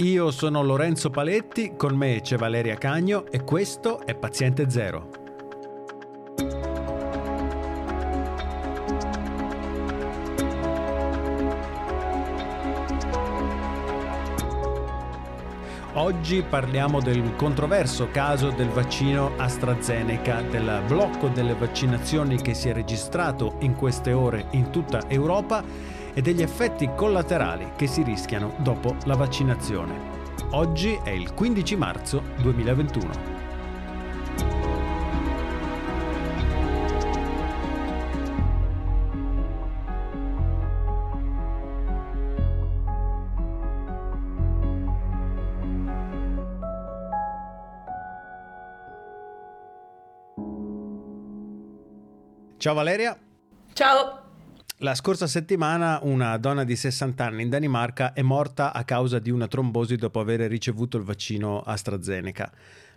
Io sono Lorenzo Paletti, con me c'è Valeria Cagno e questo è Paziente Zero. Oggi parliamo del controverso caso del vaccino AstraZeneca, del blocco delle vaccinazioni che si è registrato in queste ore in tutta Europa e degli effetti collaterali che si rischiano dopo la vaccinazione. Oggi è il 15 marzo 2021. Ciao Valeria. Ciao. La scorsa settimana una donna di 60 anni in Danimarca è morta a causa di una trombosi dopo aver ricevuto il vaccino AstraZeneca.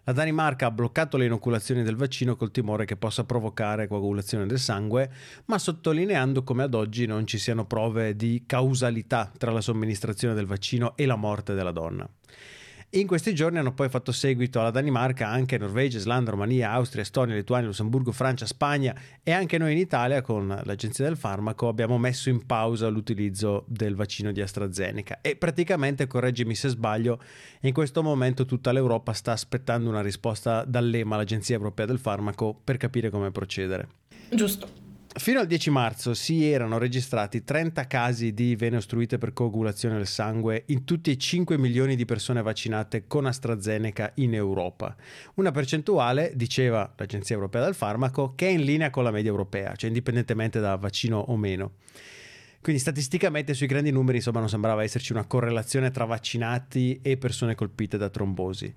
La Danimarca ha bloccato le inoculazioni del vaccino col timore che possa provocare coagulazione del sangue, ma sottolineando come ad oggi non ci siano prove di causalità tra la somministrazione del vaccino e la morte della donna. In questi giorni hanno poi fatto seguito alla Danimarca anche Norvegia, Islanda, Romania, Austria, Estonia, Lituania, Lussemburgo, Francia, Spagna e anche noi in Italia con l'Agenzia del Farmaco abbiamo messo in pausa l'utilizzo del vaccino di AstraZeneca e praticamente, correggimi se sbaglio, in questo momento tutta l'Europa sta aspettando una risposta dall'EMA, l'Agenzia Europea del Farmaco, per capire come procedere. Giusto. Fino al 10 marzo si erano registrati 30 casi di vene ostruite per coagulazione del sangue in tutti i 5 milioni di persone vaccinate con AstraZeneca in Europa. Una percentuale, diceva l'Agenzia Europea del Farmaco, che è in linea con la media europea, cioè indipendentemente da vaccino o meno. Quindi statisticamente sui grandi numeri insomma non sembrava esserci una correlazione tra vaccinati e persone colpite da trombosi.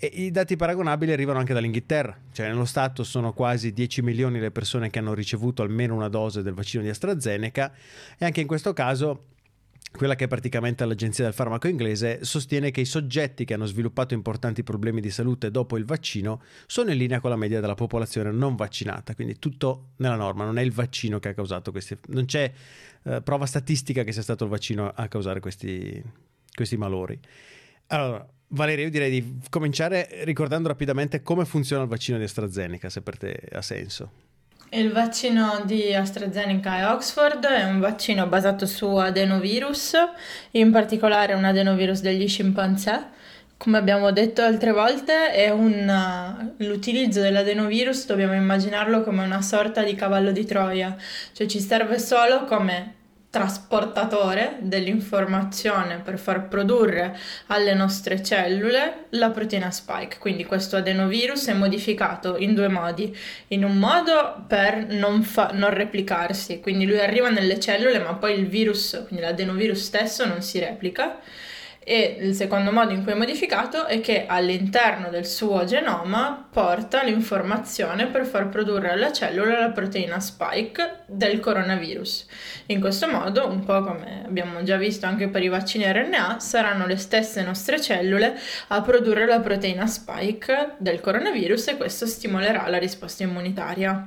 E i dati paragonabili arrivano anche dall'Inghilterra, cioè nello Stato sono quasi 10 milioni le persone che hanno ricevuto almeno una dose del vaccino di AstraZeneca e anche in questo caso quella che è praticamente l'agenzia del farmaco inglese, sostiene che i soggetti che hanno sviluppato importanti problemi di salute dopo il vaccino sono in linea con la media della popolazione non vaccinata, quindi tutto nella norma, non è il vaccino che ha causato questi... non c'è eh, prova statistica che sia stato il vaccino a causare questi, questi malori. Allora, Valeria, io direi di cominciare ricordando rapidamente come funziona il vaccino di AstraZeneca, se per te ha senso. Il vaccino di AstraZeneca e Oxford è un vaccino basato su adenovirus, in particolare un adenovirus degli scimpanzé. Come abbiamo detto altre volte, un, l'utilizzo dell'adenovirus dobbiamo immaginarlo come una sorta di cavallo di Troia, cioè ci serve solo come trasportatore dell'informazione per far produrre alle nostre cellule la proteina spike. Quindi questo adenovirus è modificato in due modi. In un modo per non, fa- non replicarsi, quindi lui arriva nelle cellule ma poi il virus, quindi l'adenovirus stesso non si replica e il secondo modo in cui è modificato è che all'interno del suo genoma porta l'informazione per far produrre alla cellula la proteina spike del coronavirus. In questo modo, un po' come abbiamo già visto anche per i vaccini RNA, saranno le stesse nostre cellule a produrre la proteina spike del coronavirus e questo stimolerà la risposta immunitaria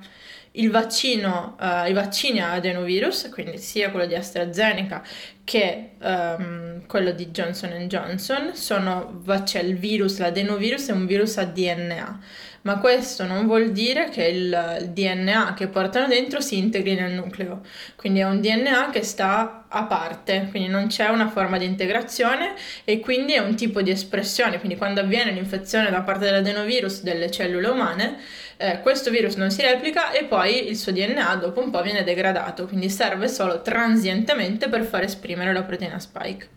il vaccino, uh, i vaccini a adenovirus, quindi sia quello di AstraZeneca che um, quello di Johnson Johnson, sono, cioè il virus, l'adenovirus è un virus a DNA, ma questo non vuol dire che il, il DNA che portano dentro si integri nel nucleo, quindi è un DNA che sta a parte, quindi non c'è una forma di integrazione e quindi è un tipo di espressione, quindi quando avviene l'infezione da parte dell'adenovirus delle cellule umane, eh, questo virus non si replica e poi il suo DNA dopo un po' viene degradato, quindi serve solo transientemente per far esprimere la proteina spike.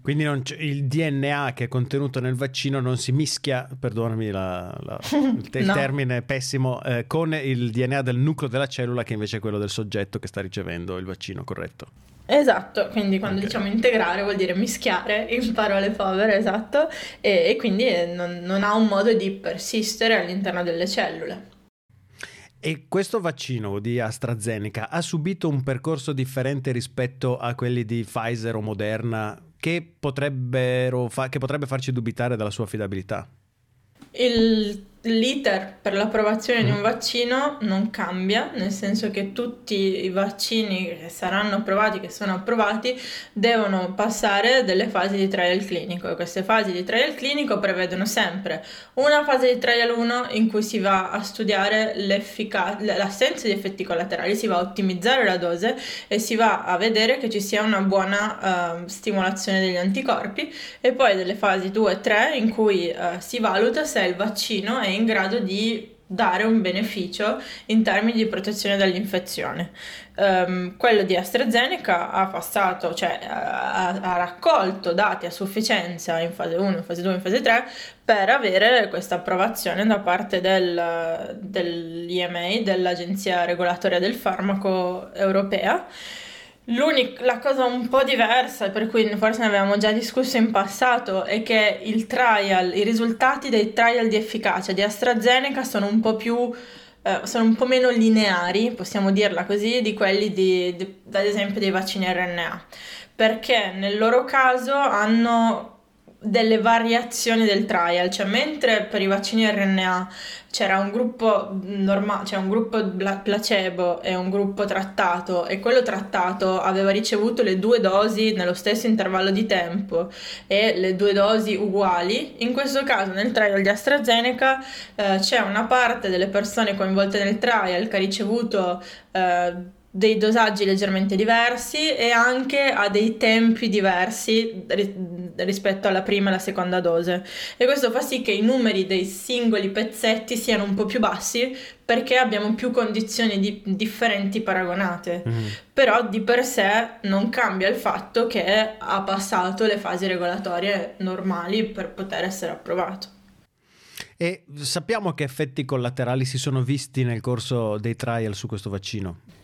Quindi il DNA che è contenuto nel vaccino non si mischia, perdonami la, la, il, te- no. termine pessimo, eh, con il DNA del nucleo della cellula che invece è quello del soggetto che sta ricevendo il vaccino, corretto? Esatto, quindi quando okay. diciamo integrare vuol dire mischiare in parole povere, esatto, e, e quindi non, non ha un modo di persistere all'interno delle cellule. E questo vaccino di AstraZeneca ha subito un percorso differente rispetto a quelli di Pfizer o Moderna che, che potrebbe farci dubitare della sua affidabilità? Il l'iter per l'approvazione di un mm. vaccino non cambia, nel senso che tutti i vaccini che saranno approvati, che sono approvati, devono passare delle fasi di trial clinico e queste fasi di trial clinico prevedono sempre una fase di trial 1 in cui si va a studiare l'assenza di effetti collaterali, si va a ottimizzare la dose e si va a vedere che ci sia una buona uh, stimolazione degli anticorpi e poi delle fasi 2 e 3 in cui uh, si valuta se il vaccino è in grado di dare un beneficio in termini di protezione dall'infezione. Um, quello di AstraZeneca ha passato, cioè ha, ha, raccolto dati a sufficienza in fase 1, in fase 2, in fase 3 per avere questa approvazione da parte del, dell'EMA, dell'Agenzia Regolatoria del Farmaco Europea. L'unica, la cosa un po' diversa, per cui forse ne avevamo già discusso in passato, è che il trial, i risultati dei trial di efficacia di AstraZeneca sono un po' più, eh, sono un po' meno lineari, possiamo dirla così, di quelli di, di, ad esempio dei vaccini RNA, perché nel loro caso hanno delle variazioni del trial, cioè mentre per i vaccini RNA c'era un gruppo normale, cioè un gruppo placebo e un gruppo trattato e quello trattato aveva ricevuto le due dosi nello stesso intervallo di tempo e le due dosi uguali, in questo caso nel trial di AstraZeneca eh, c'è una parte delle persone coinvolte nel trial che ha ricevuto eh, dei dosaggi leggermente diversi e anche a dei tempi diversi rispetto alla prima e alla seconda dose. E questo fa sì che i numeri dei singoli pezzetti siano un po' più bassi perché abbiamo più condizioni di- differenti paragonate. Mm. però di per sé non cambia il fatto che ha passato le fasi regolatorie normali per poter essere approvato. E sappiamo che effetti collaterali si sono visti nel corso dei trial su questo vaccino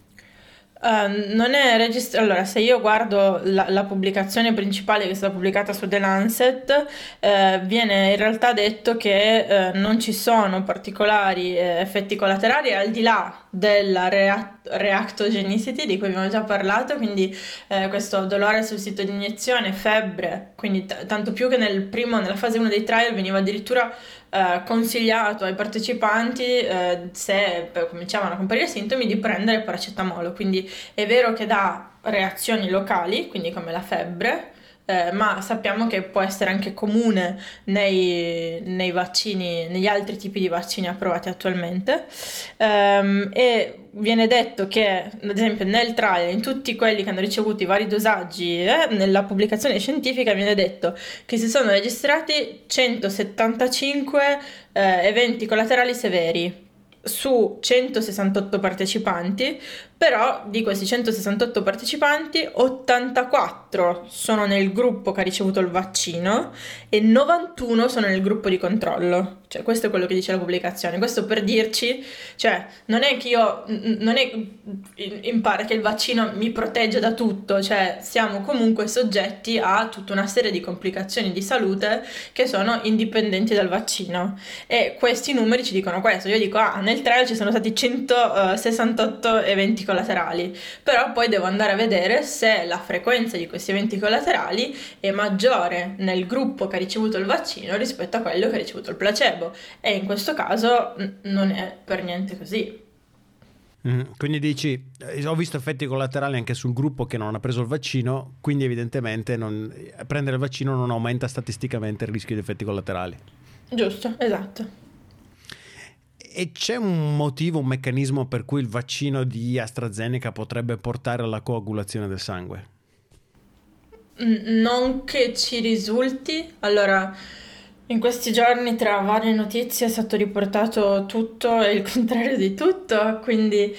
Uh, non è registrato. Allora, se io guardo la, la, pubblicazione principale che è stata pubblicata su The Lancet, uh, viene in realtà detto che uh, non ci sono particolari eh, effetti collaterali al di là della rea- reactogenicity di cui abbiamo già parlato, quindi eh, questo dolore sul sito di iniezione, febbre, quindi t- tanto più che nel primo, nella fase 1 dei trial veniva addirittura eh, consigliato ai partecipanti eh, se cominciavano a comparire sintomi di prendere paracetamolo, quindi è vero che dà reazioni locali, quindi come la febbre, eh, ma sappiamo che può essere anche comune nei, nei, vaccini, negli altri tipi di vaccini approvati attualmente. Um, e viene detto che, ad esempio, nel trial, in tutti quelli che hanno ricevuto i vari dosaggi, eh, nella pubblicazione scientifica viene detto che si sono registrati 175 eh, eventi collaterali severi su 168 partecipanti, però di questi 168 partecipanti 84 sono nel gruppo che ha ricevuto il vaccino e 91 sono nel gruppo di controllo. Cioè, questo è quello che dice la pubblicazione. Questo per dirci, cioè, non è che io non è impara che il vaccino mi protegge da tutto, cioè siamo comunque soggetti a tutta una serie di complicazioni di salute che sono indipendenti dal vaccino. E questi numeri ci dicono questo. Io dico, ah, nel trial ci sono stati 168 eventi collaterali, però poi devo andare a vedere se la frequenza di questi eventi collaterali è maggiore nel gruppo che ha ricevuto il vaccino rispetto a quello che ha ricevuto il placebo e in questo caso non è per niente così. Mm, quindi dici, eh, ho visto effetti collaterali anche sul gruppo che non ha preso il vaccino, quindi evidentemente non, prendere il vaccino non aumenta statisticamente il rischio di effetti collaterali. Giusto, esatto. E c'è un motivo, un meccanismo per cui il vaccino di AstraZeneca potrebbe portare alla coagulazione del sangue? Non che ci risulti. Allora, in questi giorni tra varie notizie è stato riportato tutto e il contrario di tutto, quindi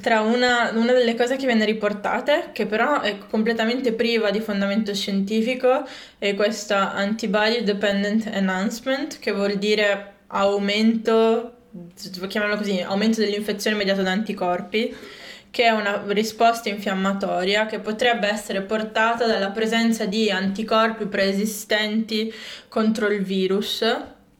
tra una, una, delle cose che viene riportate, che però è completamente priva di fondamento scientifico, è questa antibody dependent enhancement, che vuol dire aumento chiamiamolo così, aumento dell'infezione mediato da anticorpi, che è una risposta infiammatoria che potrebbe essere portata dalla presenza di anticorpi preesistenti contro il virus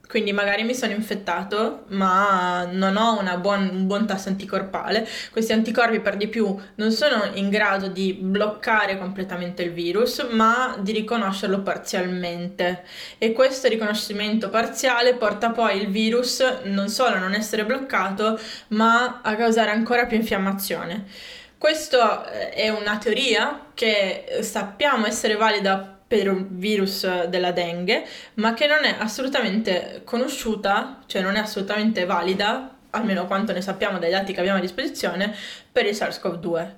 quindi magari mi sono infettato, ma non ho buon, un buon tasso anticorpale. Questi anticorpi per di più non sono in grado di bloccare completamente il virus, ma di riconoscerlo parzialmente. E questo riconoscimento parziale porta poi il virus non solo a non essere bloccato, ma a causare ancora più infiammazione. Questa eh, è una teoria che sappiamo essere valida per il virus della dengue, ma che non è assolutamente conosciuta, cioè non è assolutamente valida, almeno quanto ne sappiamo dai dati che abbiamo a disposizione, per il SARS-CoV-2.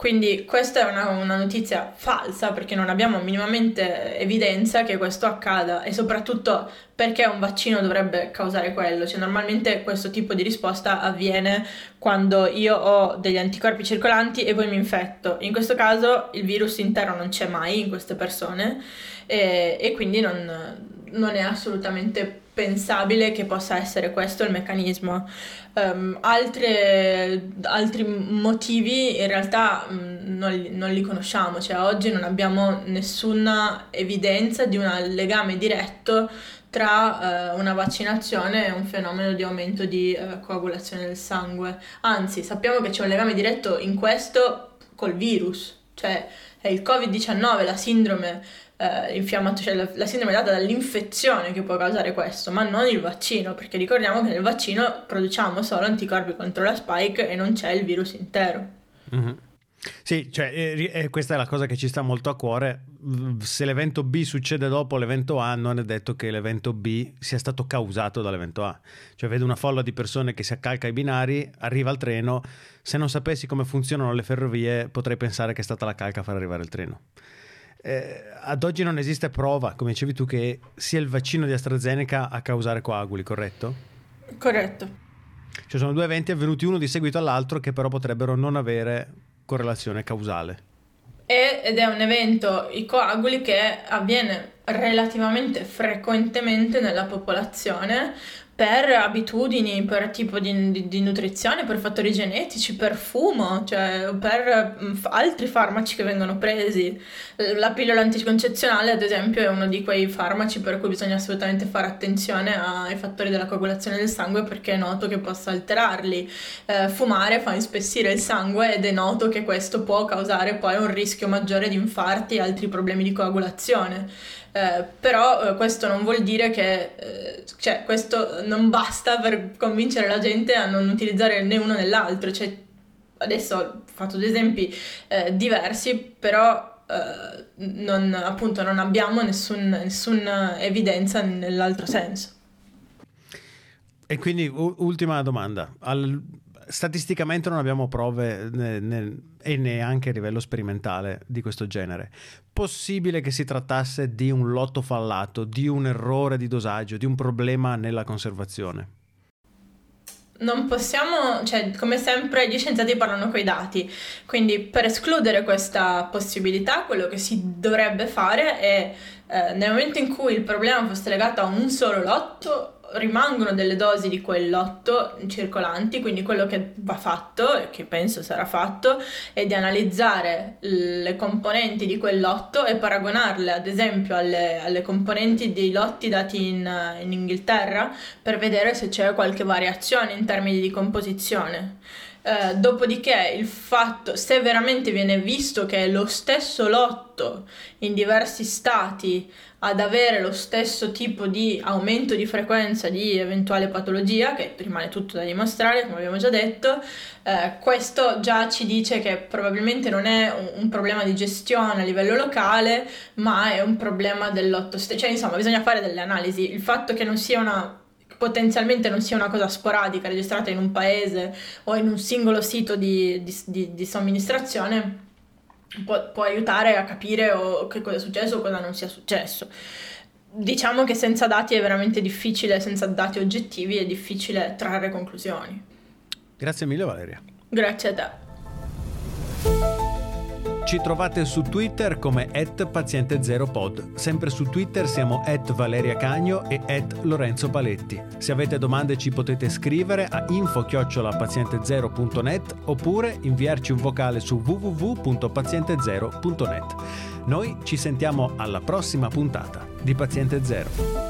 Quindi questa è una, una, notizia falsa perché non abbiamo minimamente evidenza che questo accada e soprattutto perché un vaccino dovrebbe causare quello. Cioè normalmente questo tipo di risposta avviene quando io ho degli anticorpi circolanti e poi mi infetto. In questo caso il virus intero non c'è mai in queste persone e, e quindi non, non è assolutamente pensabile che possa essere questo il meccanismo. Um, altre, altri motivi in realtà um, non, li, non, li, conosciamo, cioè oggi non abbiamo nessuna evidenza di un legame diretto tra uh, una vaccinazione e un fenomeno di aumento di uh, coagulazione del sangue. Anzi, sappiamo che c'è un legame diretto in questo col virus, cioè è il Covid-19, la sindrome eh, infiammatoria, cioè la, la sindrome data dall'infezione che può causare questo, ma non il vaccino, perché ricordiamo che nel vaccino produciamo solo anticorpi contro la spike e non c'è il virus intero. Mm-hmm. Sì, cioè, eh, eh, questa è la cosa che ci sta molto a cuore. Se l'evento B succede dopo l'evento A, non è detto che l'evento B sia stato causato dall'evento A. Cioè, vedo una folla di persone che si accalca ai binari, arriva il treno. Se non sapessi come funzionano le ferrovie, potrei pensare che è stata la calca a far arrivare il treno. Eh, ad oggi non esiste prova, come dicevi tu, che sia il vaccino di AstraZeneca a causare coaguli, corretto? Corretto. Ci sono due eventi avvenuti uno di seguito all'altro che però potrebbero non avere correlazione causale. ed è un evento, i coaguli, che avviene relativamente frequentemente nella popolazione, per abitudini, per tipo di, di, di, nutrizione, per fattori genetici, per fumo, cioè per mm, altri farmaci che vengono presi. La pillola anticoncezionale, ad esempio, è uno di quei farmaci per cui bisogna assolutamente fare attenzione ai fattori della coagulazione del sangue perché è noto che possa alterarli. Eh, fumare fa inspessire il sangue ed è noto che questo può causare poi un rischio maggiore di infarti e altri problemi di coagulazione. Eh, però eh, questo non vuol dire che eh, cioè, questo non basta per convincere la gente a non utilizzare né uno né l'altro. Cioè, adesso ho fatto due esempi eh, diversi, però eh, non, appunto non abbiamo nessuna nessun evidenza nell'altro senso. E quindi u- ultima domanda. Al, statisticamente non abbiamo prove ne, ne, e neanche a livello sperimentale di questo genere. Possibile che si trattasse di un lotto fallato, di un errore di dosaggio, di un problema nella conservazione? Non possiamo, cioè, come sempre, gli scienziati parlano coi dati, quindi per escludere questa possibilità, quello che si dovrebbe fare è eh, nel momento in cui il problema fosse legato a un solo lotto, rimangono delle dosi di quel lotto circolanti, quindi quello che va fatto, e che penso sarà fatto, è di analizzare le componenti di quel lotto e paragonarle ad esempio alle, alle componenti dei lotti dati in, in Inghilterra per vedere se c'è qualche variazione in termini di composizione. Eh, dopodiché il fatto, se veramente viene visto che è lo stesso lotto in diversi stati ad avere lo stesso tipo di aumento di frequenza di eventuale patologia, che rimane tutto da dimostrare, come abbiamo già detto, eh, questo già ci dice che probabilmente non è un, un, problema di gestione a livello locale, ma è un problema dell'otto stesso. Cioè, insomma, bisogna fare delle analisi. Il fatto che non sia una potenzialmente non sia una cosa sporadica registrata in un paese o in un singolo sito di, di, di, di somministrazione può, può aiutare a capire o, che cosa è successo o cosa non sia successo. Diciamo che senza dati è veramente difficile, senza dati oggettivi è difficile trarre conclusioni. Grazie mille Valeria. Grazie a te. Ci trovate su Twitter come paziente0pod. Sempre su Twitter siamo Valeria Cagno e Lorenzo Paletti. Se avete domande ci potete scrivere a info-paziente0.net oppure inviarci un vocale su www.paziente0.net. Noi ci sentiamo alla prossima puntata di Paziente Zero.